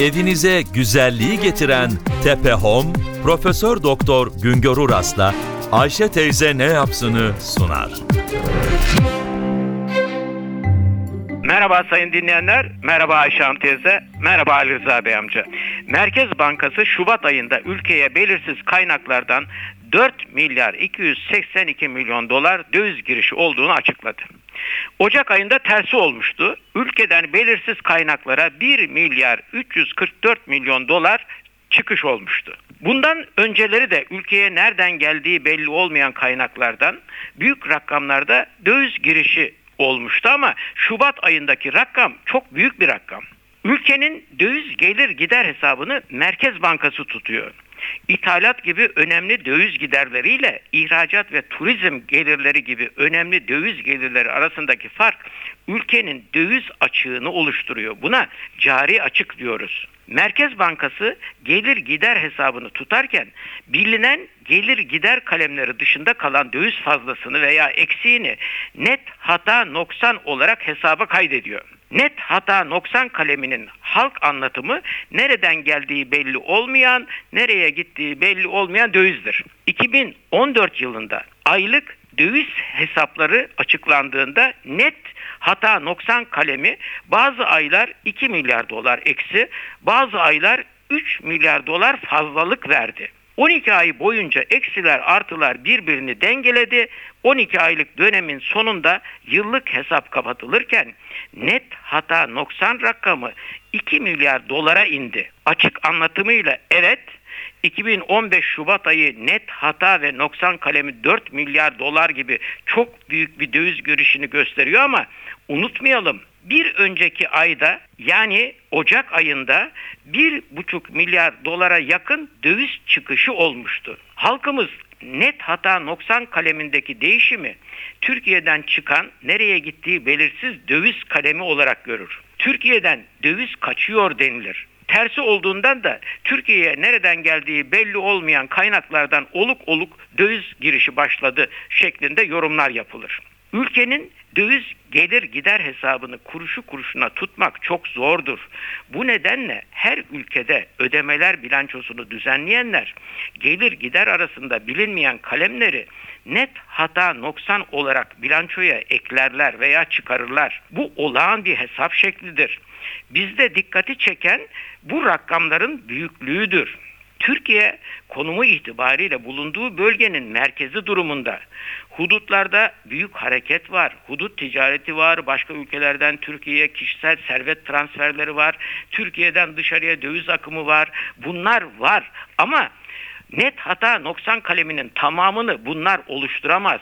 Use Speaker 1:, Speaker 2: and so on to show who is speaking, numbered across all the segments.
Speaker 1: Evinize güzelliği getiren Tepe Home, Profesör Doktor Güngör Uras'la Ayşe teyze ne yapsını sunar.
Speaker 2: Merhaba sayın dinleyenler, merhaba Ayşe Hanım teyze, merhaba Ali Rıza Bey amca. Merkez Bankası Şubat ayında ülkeye belirsiz kaynaklardan 4 milyar 282 milyon dolar döviz girişi olduğunu açıkladı. Ocak ayında tersi olmuştu. Ülkeden belirsiz kaynaklara 1 milyar 344 milyon dolar çıkış olmuştu. Bundan önceleri de ülkeye nereden geldiği belli olmayan kaynaklardan büyük rakamlarda döviz girişi olmuştu ama Şubat ayındaki rakam çok büyük bir rakam. Ülkenin döviz gelir gider hesabını Merkez Bankası tutuyor. İthalat gibi önemli döviz giderleriyle ihracat ve turizm gelirleri gibi önemli döviz gelirleri arasındaki fark ülkenin döviz açığını oluşturuyor. Buna cari açık diyoruz. Merkez Bankası gelir gider hesabını tutarken bilinen gelir gider kalemleri dışında kalan döviz fazlasını veya eksiğini net hata noksan olarak hesaba kaydediyor. Net hata noksan kaleminin halk anlatımı nereden geldiği belli olmayan, nereye gittiği belli olmayan dövizdir. 2014 yılında aylık döviz hesapları açıklandığında net hata noksan kalemi bazı aylar 2 milyar dolar eksi, bazı aylar 3 milyar dolar fazlalık verdi. 12 ay boyunca eksiler artılar birbirini dengeledi. 12 aylık dönemin sonunda yıllık hesap kapatılırken net hata noksan rakamı 2 milyar dolara indi. Açık anlatımıyla evet 2015 Şubat ayı net hata ve noksan kalemi 4 milyar dolar gibi çok büyük bir döviz görüşünü gösteriyor ama unutmayalım bir önceki ayda yani Ocak ayında 1,5 milyar dolara yakın döviz çıkışı olmuştu. Halkımız net hata noksan kalemindeki değişimi Türkiye'den çıkan nereye gittiği belirsiz döviz kalemi olarak görür. Türkiye'den döviz kaçıyor denilir. Tersi olduğundan da Türkiye'ye nereden geldiği belli olmayan kaynaklardan oluk oluk döviz girişi başladı şeklinde yorumlar yapılır. Ülkenin döviz gelir gider hesabını kuruşu kuruşuna tutmak çok zordur. Bu nedenle her ülkede ödemeler bilançosunu düzenleyenler gelir gider arasında bilinmeyen kalemleri net hata noksan olarak bilançoya eklerler veya çıkarırlar. Bu olağan bir hesap şeklidir. Bizde dikkati çeken bu rakamların büyüklüğüdür. Türkiye konumu itibariyle bulunduğu bölgenin merkezi durumunda. Hudutlarda büyük hareket var. Hudut ticareti var. Başka ülkelerden Türkiye'ye kişisel servet transferleri var. Türkiye'den dışarıya döviz akımı var. Bunlar var. Ama net hata noksan kaleminin tamamını bunlar oluşturamaz.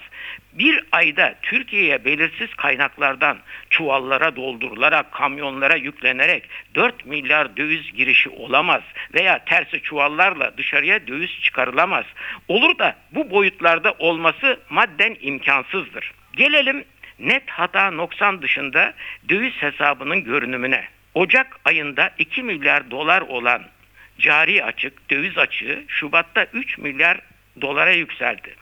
Speaker 2: Bir ayda Türkiye'ye belirsiz kaynaklardan çuvallara doldurularak, kamyonlara yüklenerek 4 milyar döviz girişi olamaz veya tersi çuvallarla dışarıya döviz çıkarılamaz. Olur da bu boyutlarda olması madden imkansızdır. Gelelim net hata noksan dışında döviz hesabının görünümüne. Ocak ayında 2 milyar dolar olan cari açık, döviz açığı Şubat'ta 3 milyar dolara yükseldi.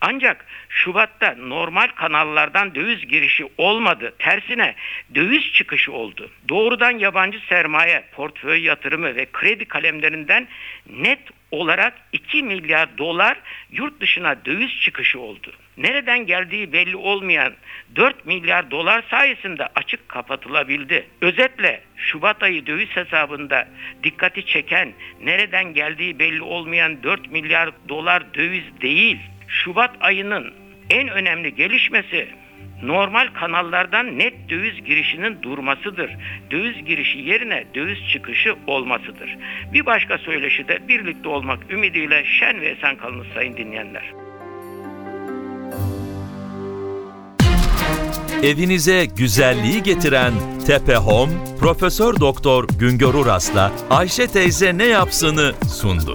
Speaker 2: Ancak Şubat'ta normal kanallardan döviz girişi olmadı. Tersine döviz çıkışı oldu. Doğrudan yabancı sermaye, portföy yatırımı ve kredi kalemlerinden net olarak 2 milyar dolar yurt dışına döviz çıkışı oldu. Nereden geldiği belli olmayan 4 milyar dolar sayesinde açık kapatılabildi. Özetle Şubat ayı döviz hesabında dikkati çeken nereden geldiği belli olmayan 4 milyar dolar döviz değil. Şubat ayının en önemli gelişmesi normal kanallardan net döviz girişinin durmasıdır. Döviz girişi yerine döviz çıkışı olmasıdır. Bir başka söyleşi de birlikte olmak ümidiyle şen ve esen kalınız sayın dinleyenler.
Speaker 1: Evinize güzelliği getiren Tepe Home, Profesör Doktor Güngör Uras'la Ayşe teyze ne yapsını sundu.